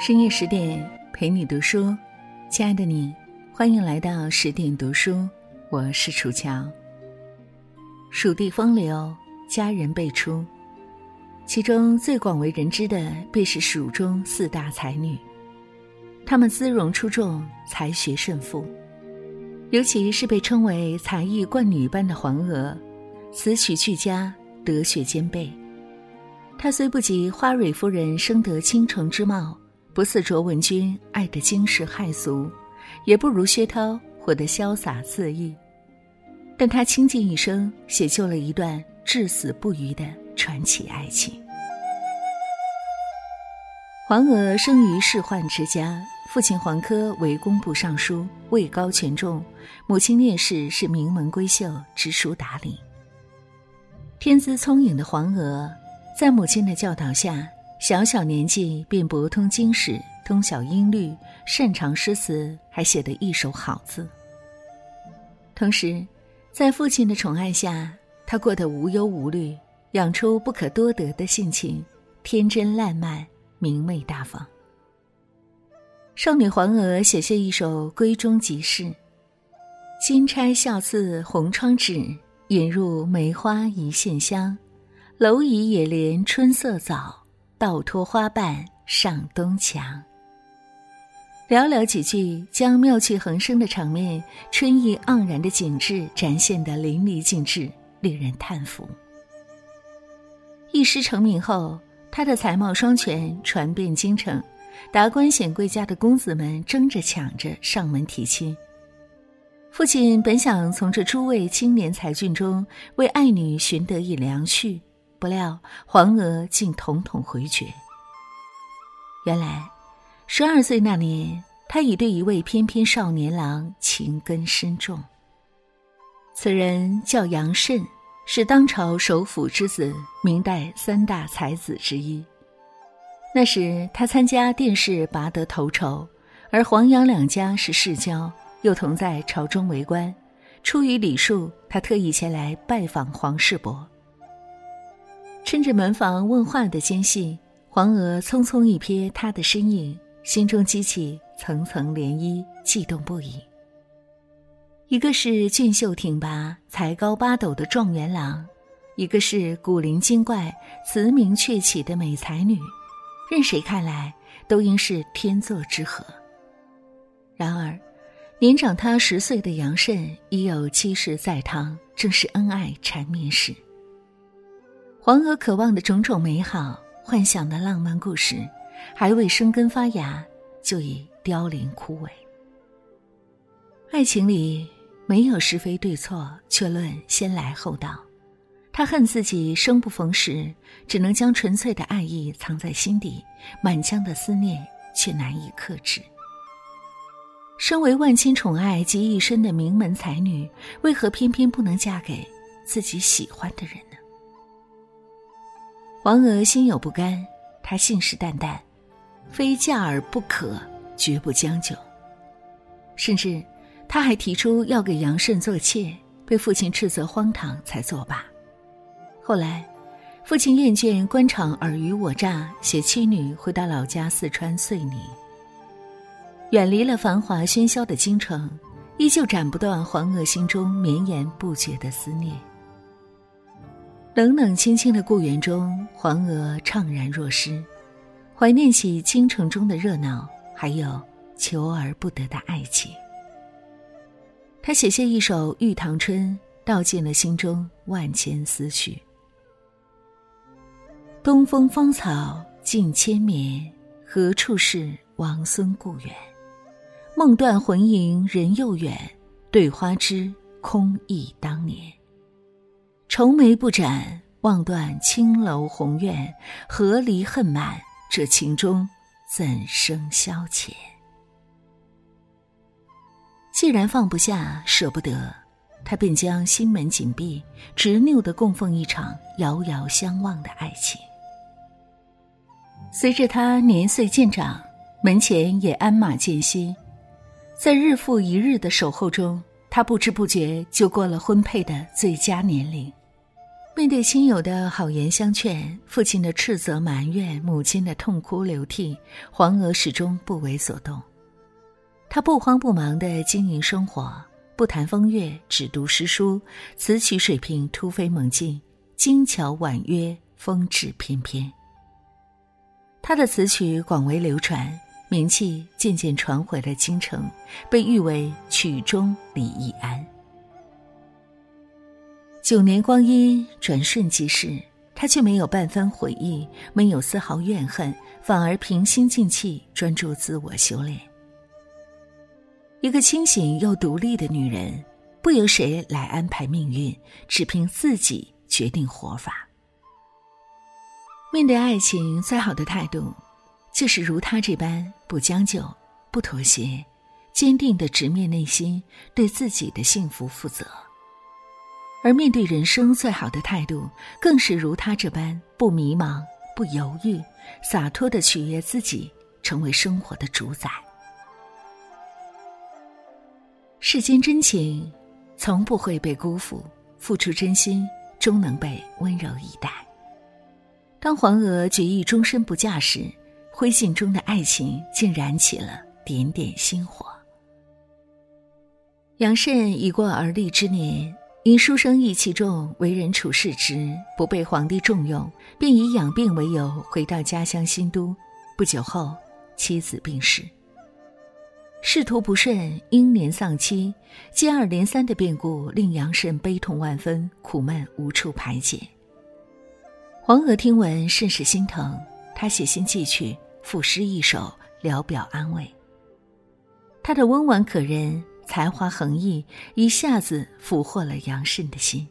深夜十点陪你读书，亲爱的你，欢迎来到十点读书，我是楚乔。蜀地风流，佳人辈出，其中最广为人知的便是蜀中四大才女。她们姿容出众，才学甚富，尤其是被称为才艺冠女般的黄娥，词曲俱佳，德学兼备。她虽不及花蕊夫人生得倾城之貌。不似卓文君爱得惊世骇俗，也不如薛涛活得潇洒恣意，但他倾尽一生写就了一段至死不渝的传奇爱情。黄娥生于仕宦之家，父亲黄科为工部尚书，位高权重；母亲聂氏是名门闺秀，知书达理。天资聪颖的黄娥，在母亲的教导下。小小年纪便博通经史，通晓音律，擅长诗词，还写得一手好字。同时，在父亲的宠爱下，他过得无忧无虑，养出不可多得的性情，天真烂漫，明媚大方。少女黄娥写下一首闺中即事：“金钗笑似红窗纸，引入梅花一线香。蝼蚁也怜春色早。”倒托花瓣上东墙。寥寥几句，将妙趣横生的场面、春意盎然的景致展现得淋漓尽致，令人叹服。一诗成名后，他的才貌双全，传遍京城，达官显贵家的公子们争着抢着上门提亲。父亲本想从这诸位青年才俊中为爱女寻得一良婿。不料黄娥竟统统回绝。原来，十二岁那年，他已对一位翩翩少年郎情根深重。此人叫杨慎，是当朝首辅之子，明代三大才子之一。那时他参加殿试拔得头筹，而黄杨两家是世交，又同在朝中为官。出于礼数，他特意前来拜访黄世伯。趁着门房问话的间隙，黄娥匆匆一瞥他的身影，心中激起层层涟漪，悸动不已。一个是俊秀挺拔、才高八斗的状元郎，一个是古灵精怪、词名鹊起的美才女，任谁看来都应是天作之合。然而，年长他十岁的杨慎已有妻室在堂，正是恩爱缠绵时。黄娥渴望的种种美好，幻想的浪漫故事，还未生根发芽，就已凋零枯萎。爱情里没有是非对错，却论先来后到。他恨自己生不逢时，只能将纯粹的爱意藏在心底，满腔的思念却难以克制。身为万千宠爱集一身的名门才女，为何偏偏不能嫁给自己喜欢的人？黄娥心有不甘，她信誓旦旦，非嫁而不可，绝不将就。甚至，她还提出要给杨慎做妾，被父亲斥责荒唐，才作罢。后来，父亲厌倦官场尔虞我诈，携妻女回到老家四川遂宁，远离了繁华喧嚣的京城，依旧斩不断黄娥心中绵延不绝的思念。冷冷清清的故园中，黄娥怅然若失，怀念起京城中的热闹，还有求而不得的爱情。他写下一首《玉堂春》，道尽了心中万千思绪。东风芳草尽千绵，何处是王孙故园？梦断魂萦人又远，对花枝空忆当年。愁眉不展，望断青楼红院，何离恨满？这情中怎生消遣？既然放不下，舍不得，他便将心门紧闭，执拗的供奉一场遥遥相望的爱情。随着他年岁渐长，门前也鞍马渐稀，在日复一日的守候中，他不知不觉就过了婚配的最佳年龄。面对亲友的好言相劝，父亲的斥责埋怨，母亲的痛哭流涕，黄娥始终不为所动。她不慌不忙地经营生活，不谈风月，只读诗书，词曲水平突飞猛进，精巧婉约，风致翩翩。他的词曲广为流传，名气渐渐传回了京城，被誉为曲中李易安。九年光阴转瞬即逝，他却没有半分悔意，没有丝毫怨恨，反而平心静气，专注自我修炼。一个清醒又独立的女人，不由谁来安排命运，只凭自己决定活法。面对爱情，最好的态度，就是如他这般不将就、不妥协，坚定的直面内心，对自己的幸福负责。而面对人生最好的态度，更是如他这般不迷茫、不犹豫，洒脱的取悦自己，成为生活的主宰。世间真情，从不会被辜负，付出真心，终能被温柔以待。当黄娥决意终身不嫁时，灰烬中的爱情竟燃起了点点星火。杨慎已过而立之年。因书生意气重，为人处事直，不被皇帝重用，便以养病为由回到家乡新都。不久后，妻子病逝。仕途不顺，英年丧妻，接二连三的变故令杨慎悲痛万分，苦闷无处排解。黄娥听闻，甚是心疼，她写信寄去，赋诗一首，聊表安慰。他的温婉可人。才华横溢，一下子俘获了杨慎的心。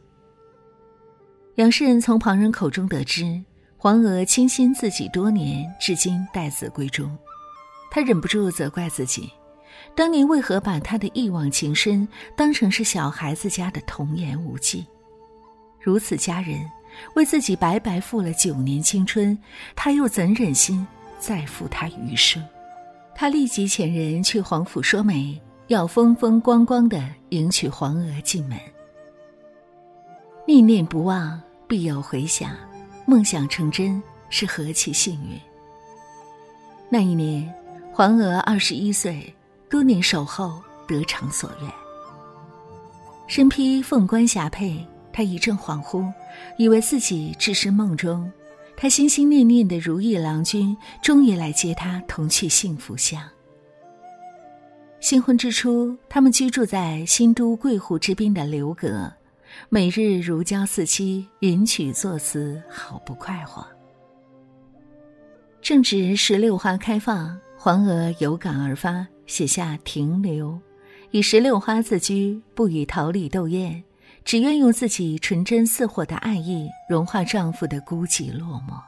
杨慎从旁人口中得知，黄娥倾心自己多年，至今待字闺中，他忍不住责怪自己：当年为何把他的一往情深当成是小孩子家的童言无忌？如此佳人，为自己白白付了九年青春，他又怎忍心再负他余生？他立即遣人去皇府说媒。要风风光光的迎娶黄娥进门，念念不忘必有回响，梦想成真是何其幸运。那一年，黄娥二十一岁，多年守候得偿所愿。身披凤冠霞帔，她一阵恍惚，以为自己置身梦中。他心心念念的如意郎君，终于来接他同去幸福乡。新婚之初，他们居住在新都桂湖之滨的留阁，每日如胶似漆，吟曲作词，好不快活。正值石榴花开放，黄娥有感而发，写下《停留》，以石榴花自居，不与桃李斗艳，只愿用自己纯真似火的爱意，融化丈夫的孤寂落寞。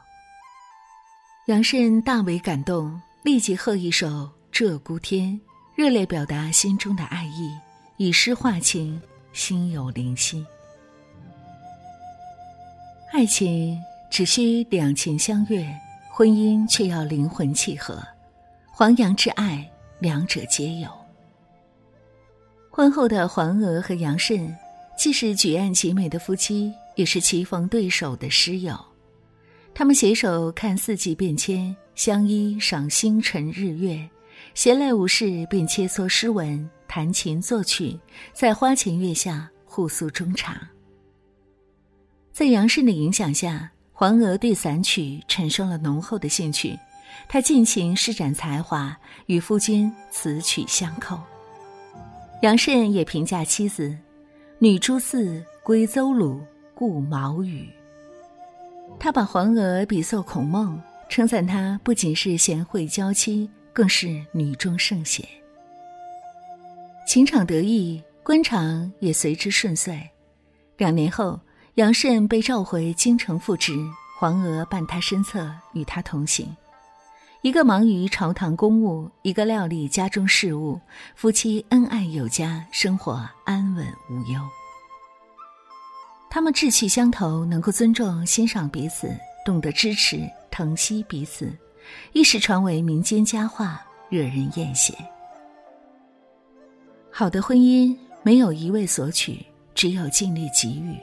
杨慎大为感动，立即贺一首《鹧鸪天》。热烈表达心中的爱意，以诗化情，心有灵犀。爱情只需两情相悦，婚姻却要灵魂契合。黄杨之爱，两者皆有。婚后的黄娥和杨慎，既是举案齐眉的夫妻，也是棋逢对手的师友。他们携手看四季变迁，相依赏星辰日月。闲来无事，便切磋诗文，弹琴作曲，在花前月下互诉衷肠。在杨慎的影响下，黄娥对散曲产生了浓厚的兴趣，她尽情施展才华，与夫君词曲相扣。杨慎也评价妻子：“女诸寺归邹鲁，故毛羽。”他把黄娥比作孔孟，称赞她不仅是贤惠娇妻。更是女中圣贤。情场得意，官场也随之顺遂。两年后，杨慎被召回京城复职，黄娥伴他身侧，与他同行。一个忙于朝堂公务，一个料理家中事务，夫妻恩爱有加，生活安稳无忧。他们志趣相投，能够尊重欣赏彼此，懂得支持疼惜彼此。一时传为民间佳话，惹人艳羡。好的婚姻没有一味索取，只有尽力给予。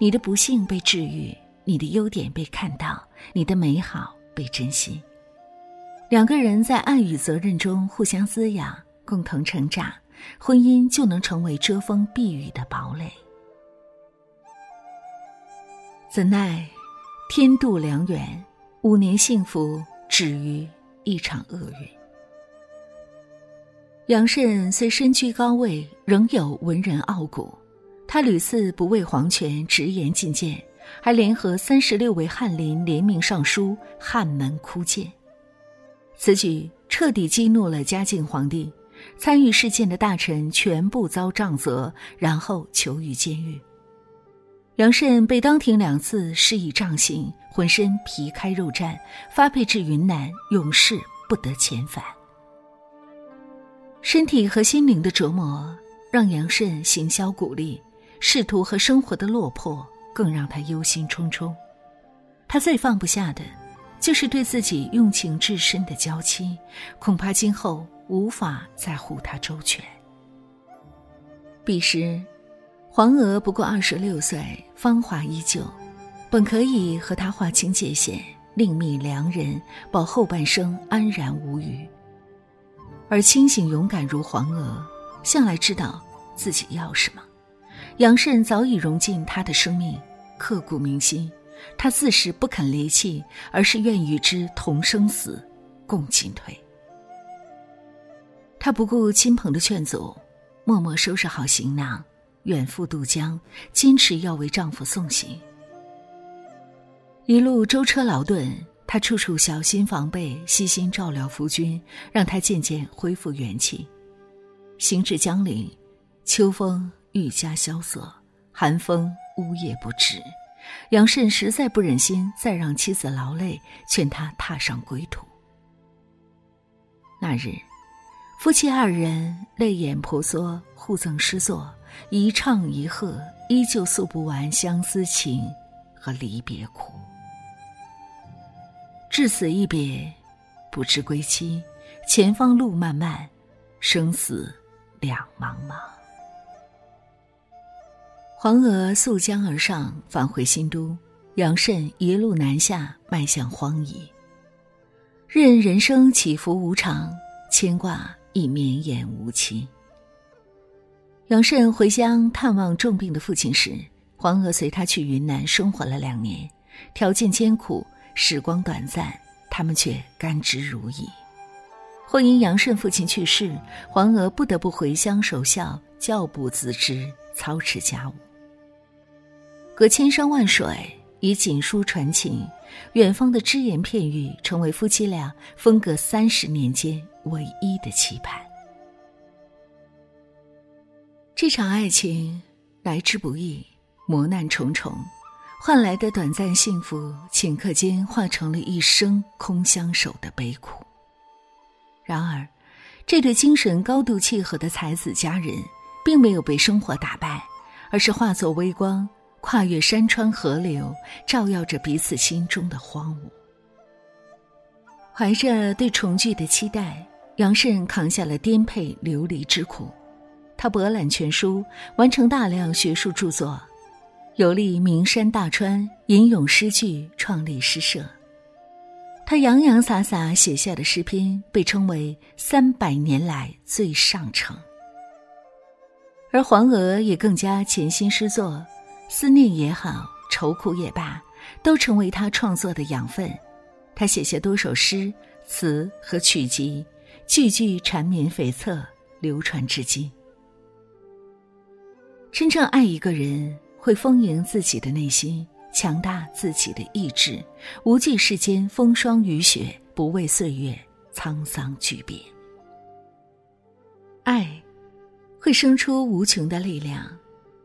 你的不幸被治愈，你的优点被看到，你的美好被珍惜。两个人在爱与责任中互相滋养，共同成长，婚姻就能成为遮风避雨的堡垒。怎奈天妒良缘，五年幸福止于一场厄运。杨慎虽身居高位，仍有文人傲骨。他屡次不畏皇权直言进谏，还联合三十六位翰林联名上书汉门哭谏。此举彻底激怒了嘉靖皇帝，参与事件的大臣全部遭杖责，然后囚于监狱。杨慎被当庭两次施以杖刑，浑身皮开肉绽，发配至云南，永世不得遣返。身体和心灵的折磨让杨慎行销鼓励。仕途和生活的落魄更让他忧心忡忡，他最放不下的，就是对自己用情至深的娇妻，恐怕今后无法再护她周全。彼时，黄娥不过二十六岁，芳华依旧，本可以和他划清界限，另觅良人，保后半生安然无虞。而清醒勇敢如黄娥，向来知道自己要什么。杨慎早已融进他的生命，刻骨铭心。他自是不肯离弃，而是愿与之同生死，共进退。他不顾亲朋的劝阻，默默收拾好行囊，远赴渡江，坚持要为丈夫送行。一路舟车劳顿，她处处小心防备，悉心照料夫君，让他渐渐恢复元气。行至江陵，秋风。愈加萧瑟，寒风呜咽不止。杨慎实在不忍心再让妻子劳累，劝他踏上归途。那日，夫妻二人泪眼婆娑，互赠诗作，一唱一和，依旧诉不完相思情和离别苦。至此一别，不知归期，前方路漫漫，生死两茫茫。黄娥溯江而上，返回新都；杨慎一路南下，迈向荒夷。任人生起伏无常，牵挂亦绵延无期。杨慎回乡探望重病的父亲时，黄娥随他去云南生活了两年，条件艰苦，时光短暂，他们却甘之如饴。后因杨慎父亲去世，黄娥不得不回乡守孝，教补自知，操持家务。隔千山万水，以锦书传情，远方的只言片语，成为夫妻俩分隔三十年间唯一的期盼。这场爱情来之不易，磨难重重，换来的短暂幸福，顷刻间化成了一生空相守的悲苦。然而，这对精神高度契合的才子佳人，并没有被生活打败，而是化作微光。跨越山川河流，照耀着彼此心中的荒芜。怀着对重聚的期待，杨慎扛下了颠沛流离之苦。他博览全书，完成大量学术著作，游历名山大川，吟咏诗句，创立诗社。他洋洋洒洒写下的诗篇，被称为三百年来最上乘。而黄娥也更加潜心诗作。思念也好，愁苦也罢，都成为他创作的养分。他写下多首诗词和曲集，句句缠绵悱恻，流传至今。真正爱一个人，会丰盈自己的内心，强大自己的意志，无惧世间风霜雨雪，不畏岁月沧桑巨变。爱，会生出无穷的力量。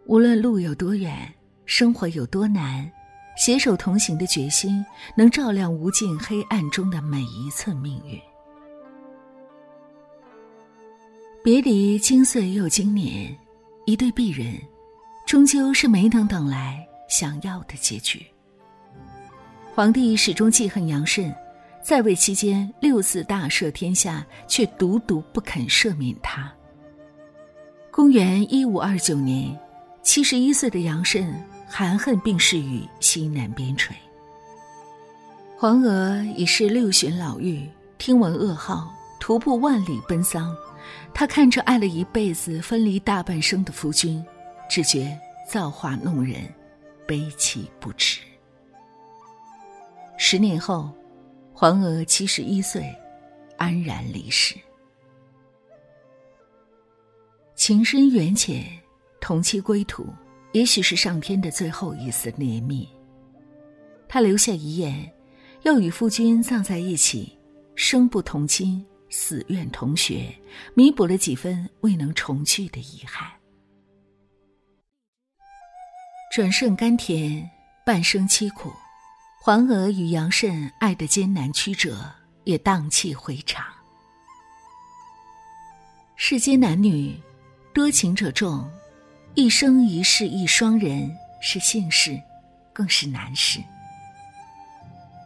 无论路有多远，生活有多难，携手同行的决心能照亮无尽黑暗中的每一寸命运。别离经岁又经年，一对璧人，终究是没能等来想要的结局。皇帝始终记恨杨慎，在位期间六次大赦天下，却独独不肯赦免他。公元一五二九年。七十一岁的杨慎含恨病逝于西南边陲。黄娥已是六旬老妪，听闻噩耗，徒步万里奔丧。她看着爱了一辈子、分离大半生的夫君，只觉造化弄人，悲戚不止。十年后，黄娥七十一岁，安然离世。情深缘浅，同期归途，也许是上天的最后一丝怜悯。他留下遗言。要与夫君葬在一起，生不同亲，死愿同穴，弥补了几分未能重聚的遗憾。转瞬甘甜，半生凄苦，黄娥与杨慎爱的艰难曲折，也荡气回肠。世间男女，多情者众，一生一世一双人，是幸事，更是难事。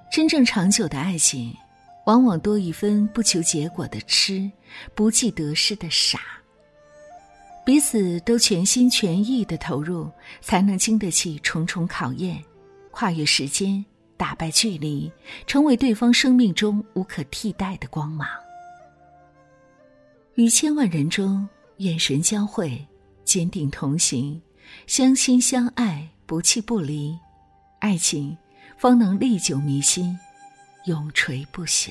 真正长久的爱情，往往多一分不求结果的痴，不计得失的傻。彼此都全心全意的投入，才能经得起重重考验，跨越时间，打败距离，成为对方生命中无可替代的光芒。于千万人中，眼神交汇，坚定同行，相亲相爱，不弃不离，爱情。方能历久弥新，永垂不朽。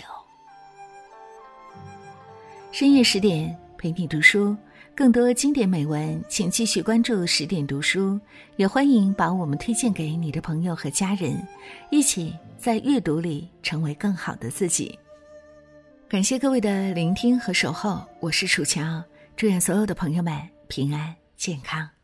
深夜十点陪你读书，更多经典美文，请继续关注十点读书。也欢迎把我们推荐给你的朋友和家人，一起在阅读里成为更好的自己。感谢各位的聆听和守候，我是楚乔，祝愿所有的朋友们平安健康。